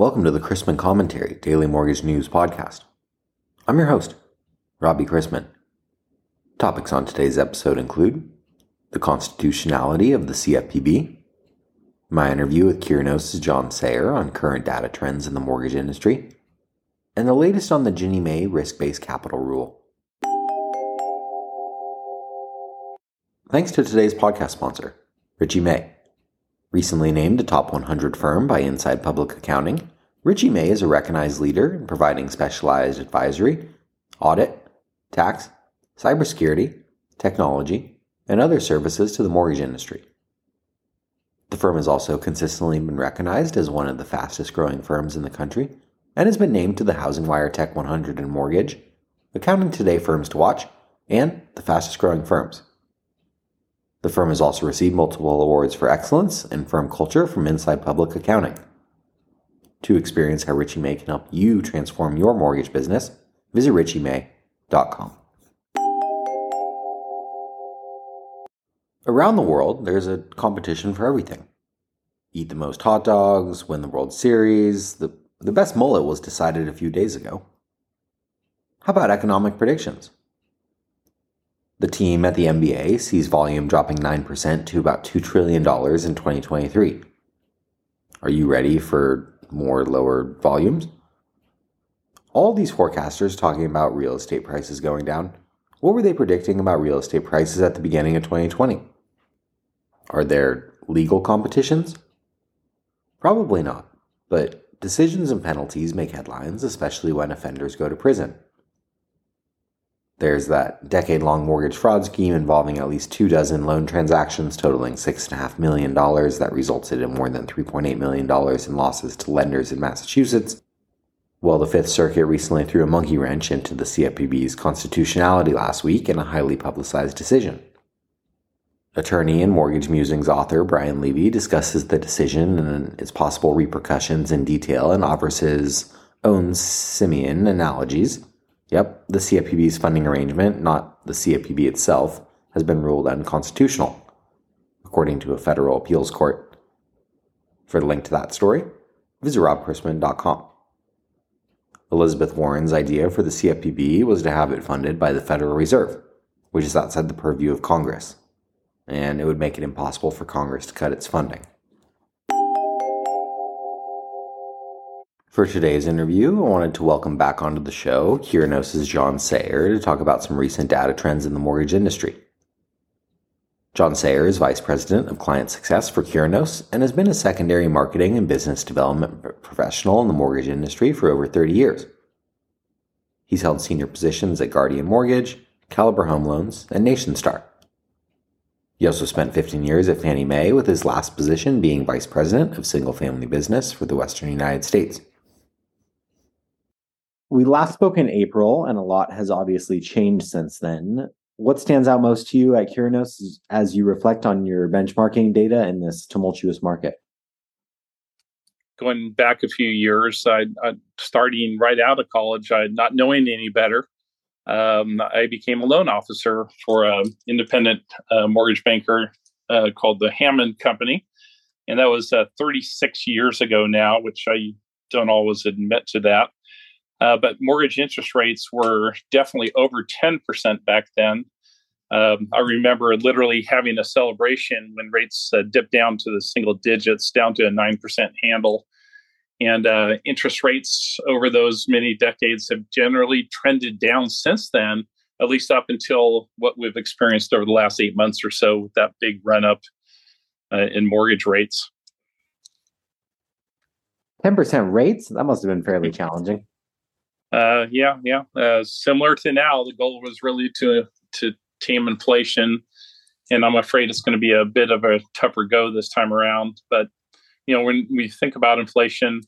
Welcome to the Chrisman Commentary Daily Mortgage News Podcast. I'm your host, Robbie Chrisman. Topics on today's episode include the constitutionality of the CFPB, my interview with Curinos' John Sayer on current data trends in the mortgage industry, and the latest on the Ginnie Mae risk based capital rule. Thanks to today's podcast sponsor, Richey May. Recently named a top 100 firm by Inside Public Accounting, Richey May is a recognized leader in providing specialized advisory, audit, tax, cybersecurity, technology, and other services to the mortgage industry. The firm has also consistently been recognized as one of the fastest growing firms in the country and has been named to the Housing Wire Tech 100 in Mortgage, Accounting Today Firms to Watch, and the fastest growing firms. The firm has also received multiple awards for excellence and firm culture from Inside Public Accounting. To experience how Richey May can help you transform your mortgage business, visit richeymay.com. Around the world, there's a competition for everything. Eat the most hot dogs, win the World Series. The, the best mullet was decided a few days ago. How about economic predictions? The team at the MBA sees volume dropping 9% to about $2 trillion in 2023. Are you ready for more lower volumes? All these forecasters talking about real estate prices going down. What were they predicting about real estate prices at the beginning of 2020? Are there legal competitions? Probably not, but decisions and penalties make headlines, especially when offenders go to prison. There's that decade long mortgage fraud scheme involving at least two dozen loan transactions totaling $6.5 million that resulted in more than $3.8 million in losses to lenders in Massachusetts. Well, the Fifth Circuit recently threw a monkey wrench into the CFPB's constitutionality last week in a highly publicized decision. Attorney and Mortgage Musings author Brian Levy discusses the decision and its possible repercussions in detail and offers his own simian analogies Yep, the CFPB's funding arrangement, not the CFPB itself, has been ruled unconstitutional, according to a federal appeals court. For the link to that story, visit robchrisman.com. Elizabeth Warren's idea for the CFPB was to have it funded by the Federal Reserve, which is outside the purview of Congress, and it would make it impossible for Congress to cut its funding. For today's interview, I wanted to welcome back onto the show Curinos' John Sayer to talk about some recent data trends in the mortgage industry. John Sayer is Vice President of Client Success for Curinos and has been a secondary marketing and business development professional in the mortgage industry for over 30 years. He's held senior positions at Guardian Mortgage, Caliber Home Loans, and NationStar. He also spent 15 years at Fannie Mae, with his last position being Vice President of Single Family Business for the Western United States we last spoke in April, and a lot has obviously changed since then. What stands out most to you at Curinos as you reflect on your benchmarking data in this tumultuous market? Going back a few years, I, I starting right out of college, I not knowing any better, um, I became a loan officer for an independent uh, mortgage banker uh, called the Hammond Company, and that was uh, 36 years ago now, which I don't always admit to that. Uh, but mortgage interest rates were definitely over 10% back then. Um, I remember literally having a celebration when rates uh, dipped down to the single digits, down to a 9% handle. And uh, interest rates over those many decades have generally trended down since then, at least up until what we've experienced over the last eight months or so with that big run up uh, in mortgage rates. 10% rates? That must have been fairly challenging. Uh, yeah, yeah. Uh, similar to now, the goal was really to to tame inflation, and I'm afraid it's going to be a bit of a tougher go this time around. But you know, when we think about inflation,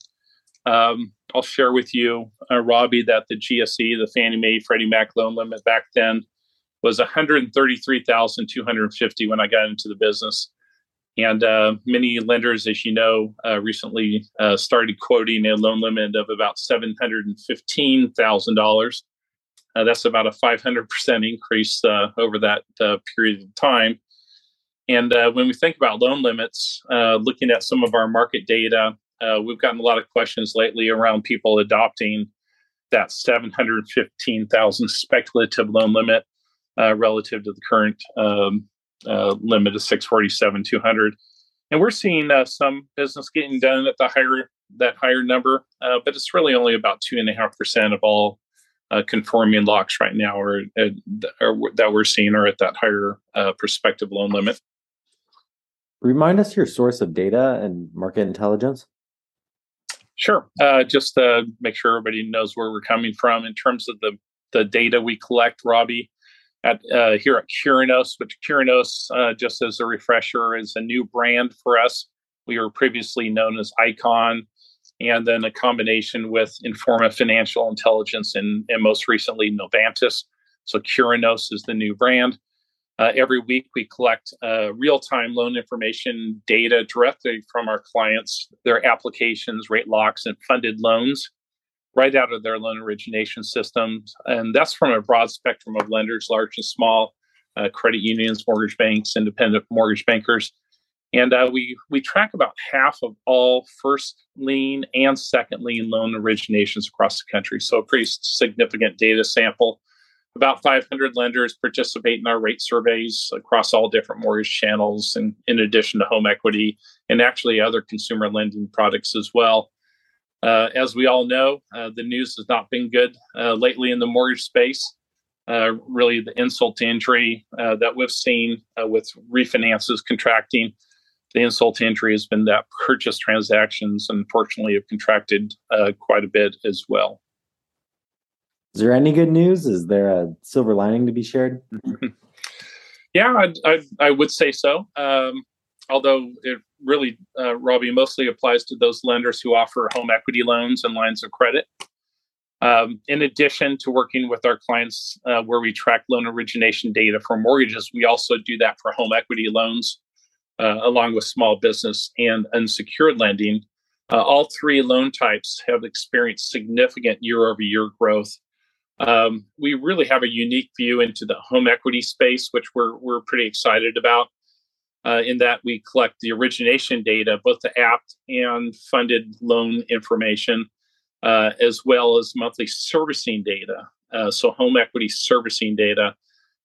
um, I'll share with you, uh, Robbie, that the GSE, the Fannie Mae Freddie Mac loan limit back then was 133,250 when I got into the business. And uh, many lenders, as you know, uh, recently uh, started quoting a loan limit of about $715,000. Uh, that's about a 500% increase uh, over that uh, period of time. And when we think about loan limits, looking at some of our market data, we've gotten a lot of questions lately around people adopting that 715,000 speculative loan limit relative to the current um, uh, limit of 647 200 and we're seeing uh, some business getting done at the higher that higher number uh, but it's really only about two and a half percent of all uh, conforming locks right now or, that we're seeing are at that higher uh, prospective loan limit. Remind us your source of data and market intelligence. Sure. Uh, just to make sure everybody knows where we're coming from in terms of the, the data we collect, Robbie, at uh, here at Curinos, which Curinos, uh, just as a refresher, is a new brand for us. We were previously known as Icon, and then a combination with Informa Financial Intelligence and, and most recently Novantas. So Curinos is the new brand. Uh, every week, we collect uh, real time loan information data directly from our clients, their applications, rate locks, and funded loans right out of their loan origination systems. And that's from a broad spectrum of lenders, large and small, uh, credit unions, mortgage banks, independent mortgage bankers. And uh, we, we track about half of all first lien and second lien loan originations across the country. So, a pretty significant data sample. About 500 lenders participate in our rate surveys across all different mortgage channels, and in addition to home equity and actually other consumer lending products as well. Uh, as we all know, uh, the news has not been good uh, lately in the mortgage space. Uh, really, the insult to injury uh, that we've seen uh, with refinances contracting, the insult to injury has been that purchase transactions, unfortunately, have contracted quite a bit as well. Is there any good news? Is there a silver lining to be shared? yeah, I, I, I would say so. Um, although it really, uh, Robbie, mostly applies to those lenders who offer home equity loans and lines of credit. Um, in addition to working with our clients uh, where we track loan origination data for mortgages, we also do that for home equity loans, uh, along with small business and unsecured lending. Uh, all three loan types have experienced significant year over year growth um, we really have a unique view into the home equity space, which we're we're pretty excited about. Uh, in that we collect the origination data, both the apt and funded loan information, uh, as well as monthly servicing data. Uh, so home equity servicing data.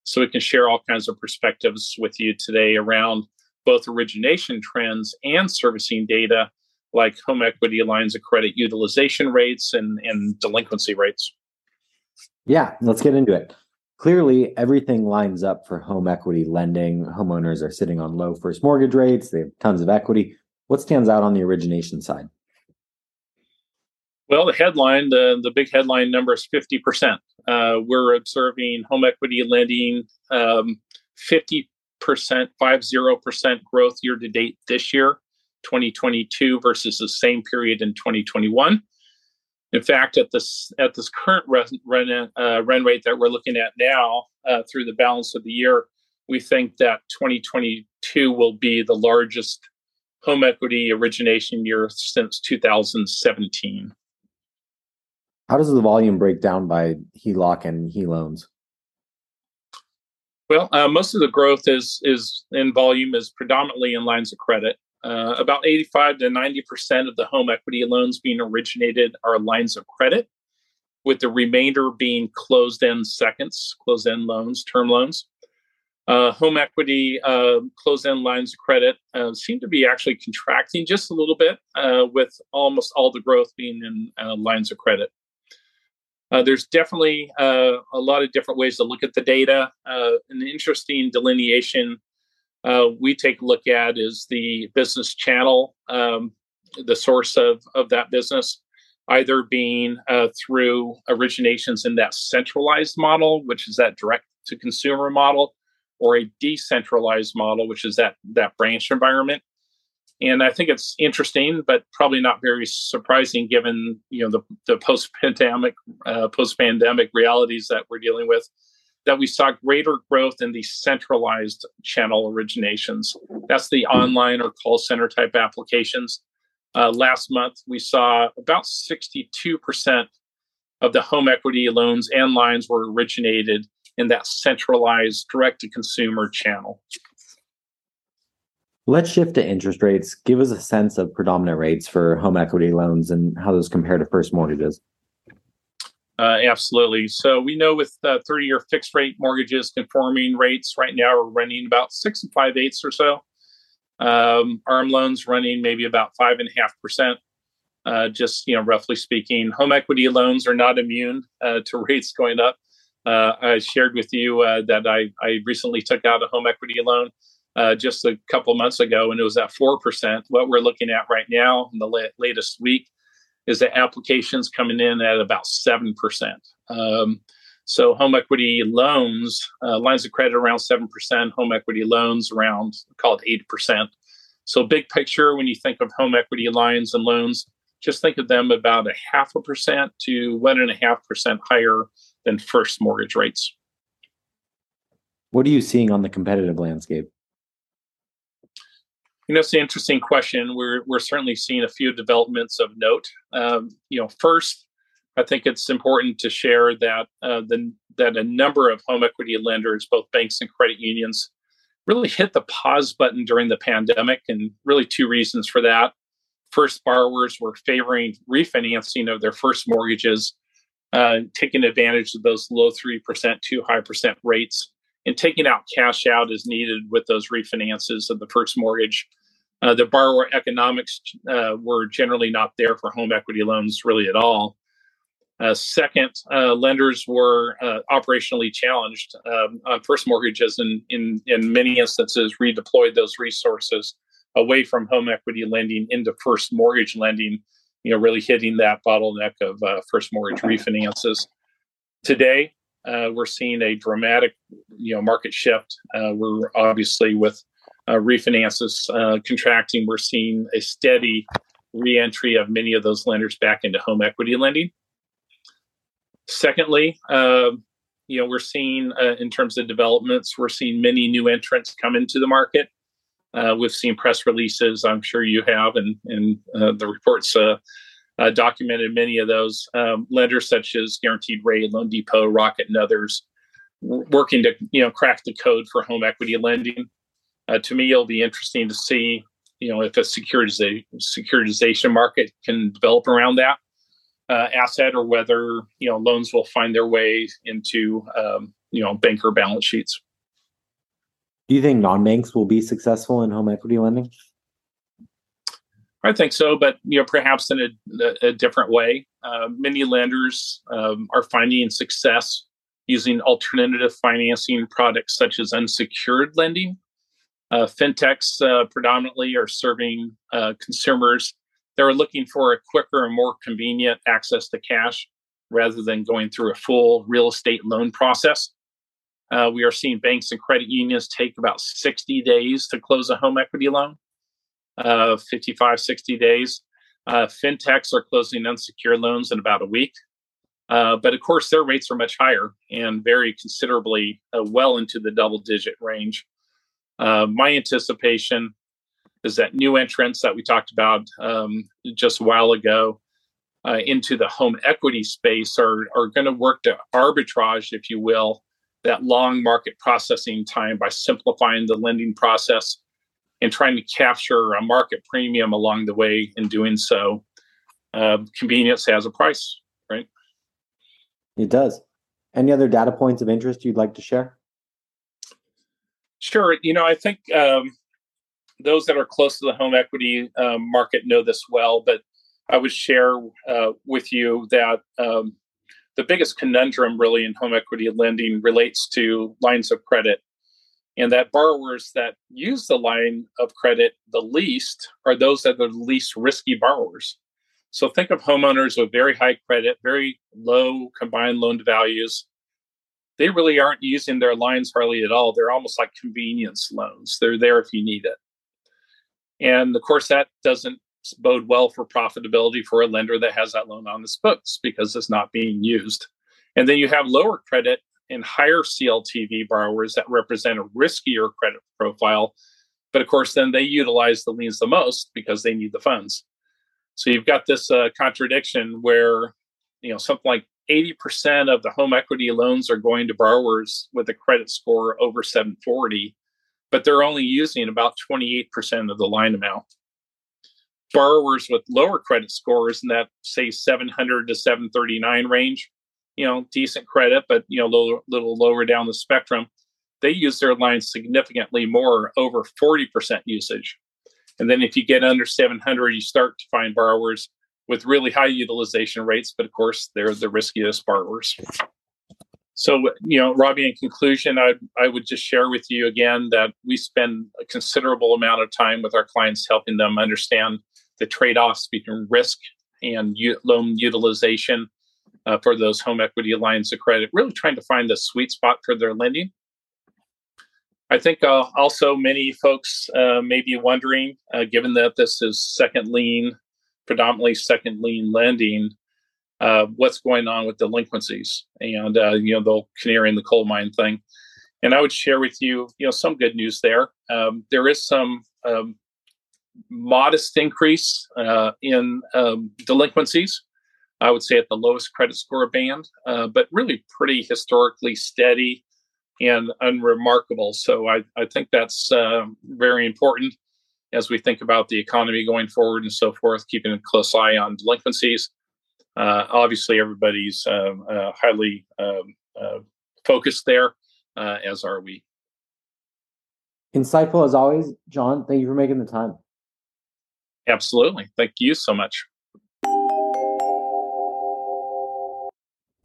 So we can share all kinds of perspectives with you today around both origination trends and servicing data, like home equity lines of credit utilization rates and, and delinquency rates. Yeah, let's get into it. Clearly, everything lines up for home equity lending. Homeowners are sitting on low first mortgage rates, they have tons of equity. What stands out on the origination side? Well, the headline, the, the big headline number is 50%. Uh, we're observing home equity lending um, 50%, 50% growth year to date this year, 2022 versus the same period in 2021. In fact, at this at this current run, uh, run rate that we're looking at now uh, through the balance of the year, we think that 2022 will be the largest home equity origination year since 2017. How does the volume break down by HELOC and HE loans? Well, uh, most of the growth is is in volume is predominantly in lines of credit. Uh, about 85 to 90% of the home equity loans being originated are lines of credit, with the remainder being closed end seconds, closed end loans, term loans. Uh, home equity uh, closed end lines of credit uh, seem to be actually contracting just a little bit, uh, with almost all the growth being in uh, lines of credit. there's definitely a lot of different ways to look at the data. an interesting delineation uh, we take a look at is the business channel, um, the source of, of that business, either being uh, through originations in that centralized model, which is that direct to consumer model, or a decentralized model, which is that that branch environment. And I think it's interesting, but probably not very surprising given you know the, the post pandemic uh, post pandemic realities that we're dealing with that we saw greater growth in the centralized channel originations. That's the online or call center type applications. Uh, last month, we saw about 62% of the home equity loans and lines were originated in that centralized direct to consumer channel. Let's shift to interest rates. Give us a sense of predominant rates for home equity loans and how those compare to first mortgages. Uh, absolutely. So we know with uh, 30 year fixed rate mortgages, conforming rates right now are running about six and five eighths or so. Um, ARM loans running maybe about five and a half percent. Uh, just you know, roughly speaking, home equity loans are not immune uh, to rates going up. Uh, I shared with you that I, I recently took out a home equity loan just a couple months ago, and it was at 4%. What we're looking at right now in the la- latest week is that applications coming in at about 7%. Um, so, home equity loans, uh, lines of credit around 7%, home equity loans around, call it 8%. So, big picture, when you think of home equity lines and loans, just think of them about a half a percent to one and a half percent higher than first mortgage rates. What are you seeing on the competitive landscape? You know, it's an interesting question. We're we're certainly seeing a few developments of note. Um, you know, first, I think it's important to share that uh, the that a number of home equity lenders, both banks and credit unions, really hit the pause button during the pandemic, and really two reasons for that. First, borrowers were favoring refinancing of their first mortgages, uh, taking advantage of those low three percent, too high percent rates and taking out cash out as needed with those refinances of the first mortgage. Uh, the borrower economics uh, were generally not there for home equity loans really at all. Uh, second, uh, lenders were uh, operationally challenged um, on first mortgages and in, in many instances redeployed those resources away from home equity lending into first mortgage lending, you know, really hitting that bottleneck of uh, first mortgage refinances. Today, we're seeing a dramatic, you know, market shift. We're obviously with uh, refinances uh, contracting, we're seeing a steady reentry of many of those lenders back into home equity lending. Secondly, um, you know, we're seeing uh, in terms of developments, we're seeing many new entrants come into the market. Uh, we've seen press releases, I'm sure you have, and and the reports uh, documented many of those um, lenders such as Guaranteed Rate, Loan Depot, Rocket, and others working to you know crack the code for home equity lending. Uh, to me, it'll be interesting to see you know if a securitization securitization market can develop around that uh, asset, or whether you know loans will find their way into um, you know banker balance sheets. Do you think non-banks will be successful in home equity lending? I think so, but you know, perhaps in a, a different way. Uh, many lenders um, are finding success using alternative financing products such as unsecured lending. Uh, fintechs uh, predominantly are serving uh, consumers that are looking for a quicker and more convenient access to cash rather than going through a full real estate loan process. Uh, we are seeing banks and credit unions take about 60 days to close a home equity loan uh, 55, 60 days. Uh, fintechs are closing unsecured loans in about a week. But of course, their rates are much higher and vary considerably well into the double digit range. Uh, my anticipation is that new entrants that we talked about um, just a while ago uh, into the home equity space are, are going to work to arbitrage, if you will, that long market processing time by simplifying the lending process and trying to capture a market premium along the way in doing so. Uh, convenience has a price, right? It does. Any other data points of interest you'd like to share? Sure. You know, I think um, those that are close to the home equity um, market know this well, but I would share uh, with you that um, the biggest conundrum really in home equity lending relates to lines of credit and that borrowers that use the line of credit the least are those that are the least risky borrowers. So think of homeowners with very high credit, very low combined loan values. They really aren't using their lines hardly at all. They're almost like convenience loans. They're there if you need it. And of course, that doesn't bode well for profitability for a lender that has that loan on its books because it's not being used. And then you have lower credit and higher CLTV borrowers that represent a riskier credit profile. But of course, then they utilize the liens the most because they need the funds. So you've got this uh, contradiction where, you know, something like 80% of the home equity loans are going to borrowers with a credit score over 740. but they're only using about 28% of the line amount. Borrowers with lower credit scores in that, say, 700 to 739 range, you know, decent credit, but, you know, a little, little lower down the spectrum, they use their lines significantly more, over 40% usage. And then if you get under 700, you start to find borrowers with really high utilization rates, but of course, they're the riskiest borrowers. So, you know, Robbie, in conclusion, I, I would just share with you again that we spend a considerable amount of time with our clients helping them understand the trade offs between risk and u- loan utilization uh, for those home equity lines of credit, really trying to find the sweet spot for their lending. I think uh, also many folks uh, may be wondering, uh, given that this is second lien, predominantly second lien lending, uh, what's going on with delinquencies and uh, you know the canary in the coal mine thing. And I would share with you, you know, some good news there. Um, there is some um, modest increase uh, in um, delinquencies. I would say at the lowest credit score band, but really pretty historically steady and unremarkable. So I, I think that's uh, very important as we think about the economy going forward and so forth, keeping a close eye on delinquencies. Uh, obviously, everybody's um, uh, highly um, uh, focused there, uh, as are we. Insightful as always, John. Thank you for making the time. Absolutely. Thank you so much.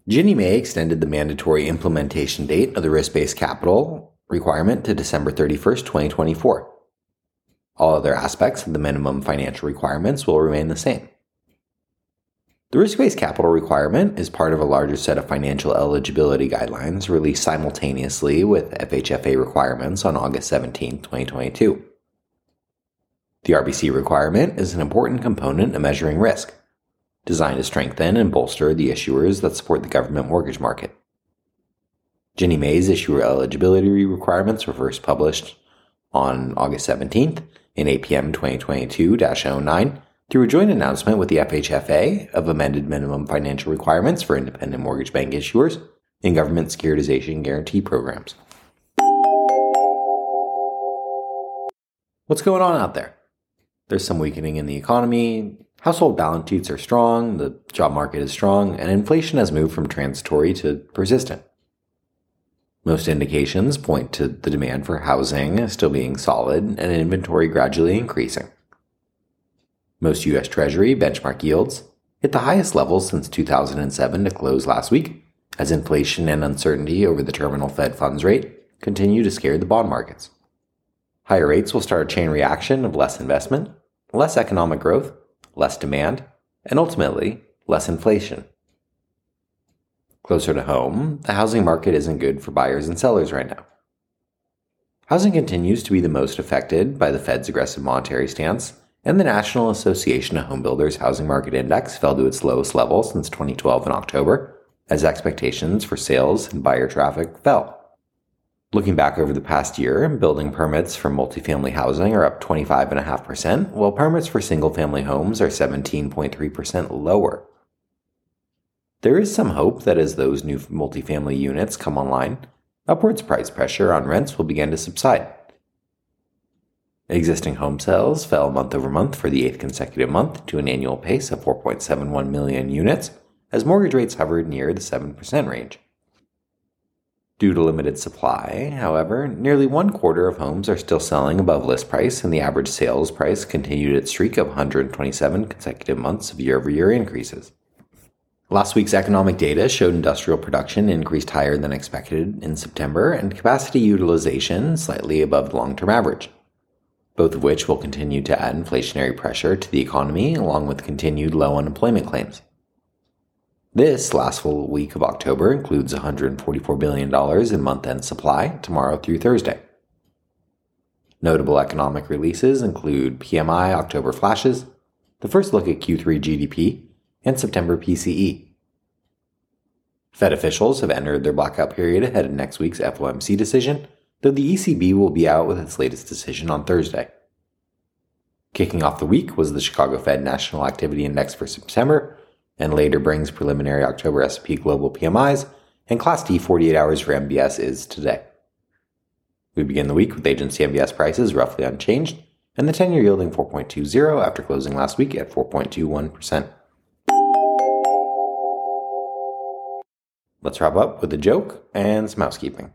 Ginnie Mae extended the mandatory implementation date of the risk based capital requirement to December 31st, 2024. All other aspects of the minimum financial requirements will remain the same. The risk based capital requirement is part of a larger set of financial eligibility guidelines released simultaneously with FHFA requirements on August 17, 2022. The RBC requirement is an important component of measuring risk designed to strengthen and bolster the issuers that support the government mortgage market. Ginnie Mae's issuer eligibility requirements were first published on August 17th in APM 2022 09 through a joint announcement with the FHFA of amended minimum financial requirements for independent mortgage bank issuers in government securitization guarantee programs. What's going on out there? There's some weakening in the economy, Household balance sheets are strong, the job market is strong, and inflation has moved from transitory to persistent. Most indications point to the demand for housing still being solid and inventory gradually increasing. Most U.S. Treasury benchmark yields hit the highest levels since 2007 to close last week, as inflation and uncertainty over the terminal Fed funds rate continue to scare the bond markets. Higher rates will start a chain reaction of less investment, less economic growth, less demand, and ultimately, less inflation. Closer to home, the housing market isn't good for buyers and sellers right now. Housing continues to be the most affected by the Fed's aggressive monetary stance, and the National Association of Home Builders Housing Market Index fell to its lowest level since 2012 in October, as expectations for sales and buyer traffic fell. Looking back over the past year, building permits for multifamily housing are up 25.5%, while permits for single family homes are 17.3% lower. There is some hope that as those new multifamily units come online, upwards price pressure on rents will begin to subside. Existing home sales fell month over month for the eighth consecutive month to an annual pace of 4.71 million units, as mortgage rates hovered near the 7% range. Due to limited supply, however, nearly one quarter of homes are still selling above list price, and the average sales price continued its streak of 127 consecutive months of year over year increases. Last week's economic data showed industrial production increased higher than expected in September and capacity utilization slightly above the long term average, both of which will continue to add inflationary pressure to the economy along with continued low unemployment claims. This last full week of October includes $144 billion in month end supply tomorrow through Thursday. Notable economic releases include PMI October flashes, the first look at Q3 GDP, and September PCE. Fed officials have entered their blackout period ahead of next week's FOMC decision, though the ECB will be out with its latest decision on Thursday. Kicking off the week was the Chicago Fed National Activity Index for September, and later brings preliminary October S&P global PMIs, and Class D 48 hours for MBS is today. We begin the week with agency MBS prices roughly unchanged, and the 10 year yielding 4.20 after closing last week at 4.21%. Let's wrap up with a joke and some housekeeping.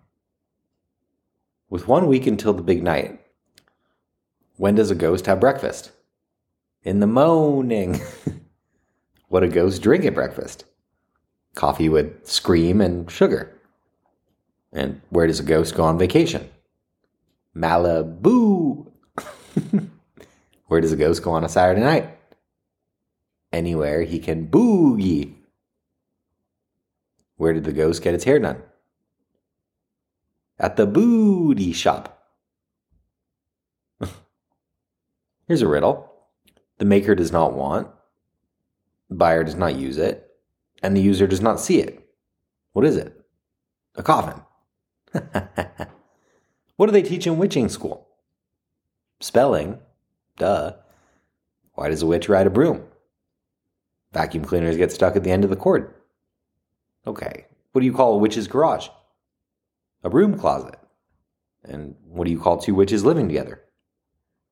With one week until the big night, when does a ghost have breakfast? In the morning. what a ghost drink at breakfast? Coffee with scream and sugar. And where does a ghost go on vacation? Malibu. where does a ghost go on a Saturday night? Anywhere he can boogie. Where did the ghost get its hair done? At the booty shop. Here's a riddle the maker does not want, the buyer does not use it, and the user does not see it. What is it? A coffin. what do they teach in witching school? Spelling. Duh. Why does a witch ride a broom? Vacuum cleaners get stuck at the end of the cord. Okay. What do you call a witch's garage? A broom closet. And what do you call two witches living together?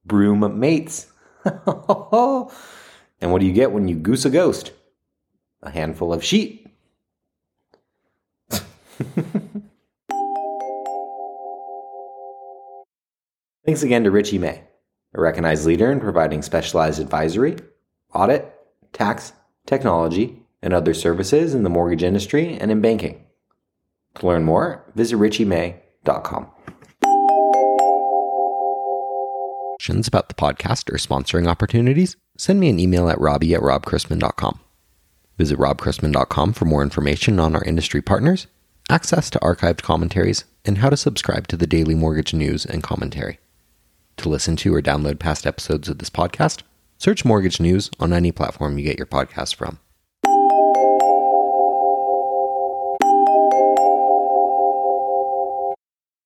Broom mates. and what do you get when you goose a ghost? A handful of sheep. Thanks again to Richey May, a recognized leader in providing specialized advisory, audit, tax, technology, and other services in the mortgage industry and in banking. To learn more, visit richeymay.com. Questions about the podcast or sponsoring opportunities? Send me an email at robbie at robchrisman.com. Visit robchrisman.com for more information on our industry partners, access to archived commentaries, and how to subscribe to the daily mortgage news and commentary. To listen to or download past episodes of this podcast, search Mortgage News on any platform you get your podcasts from.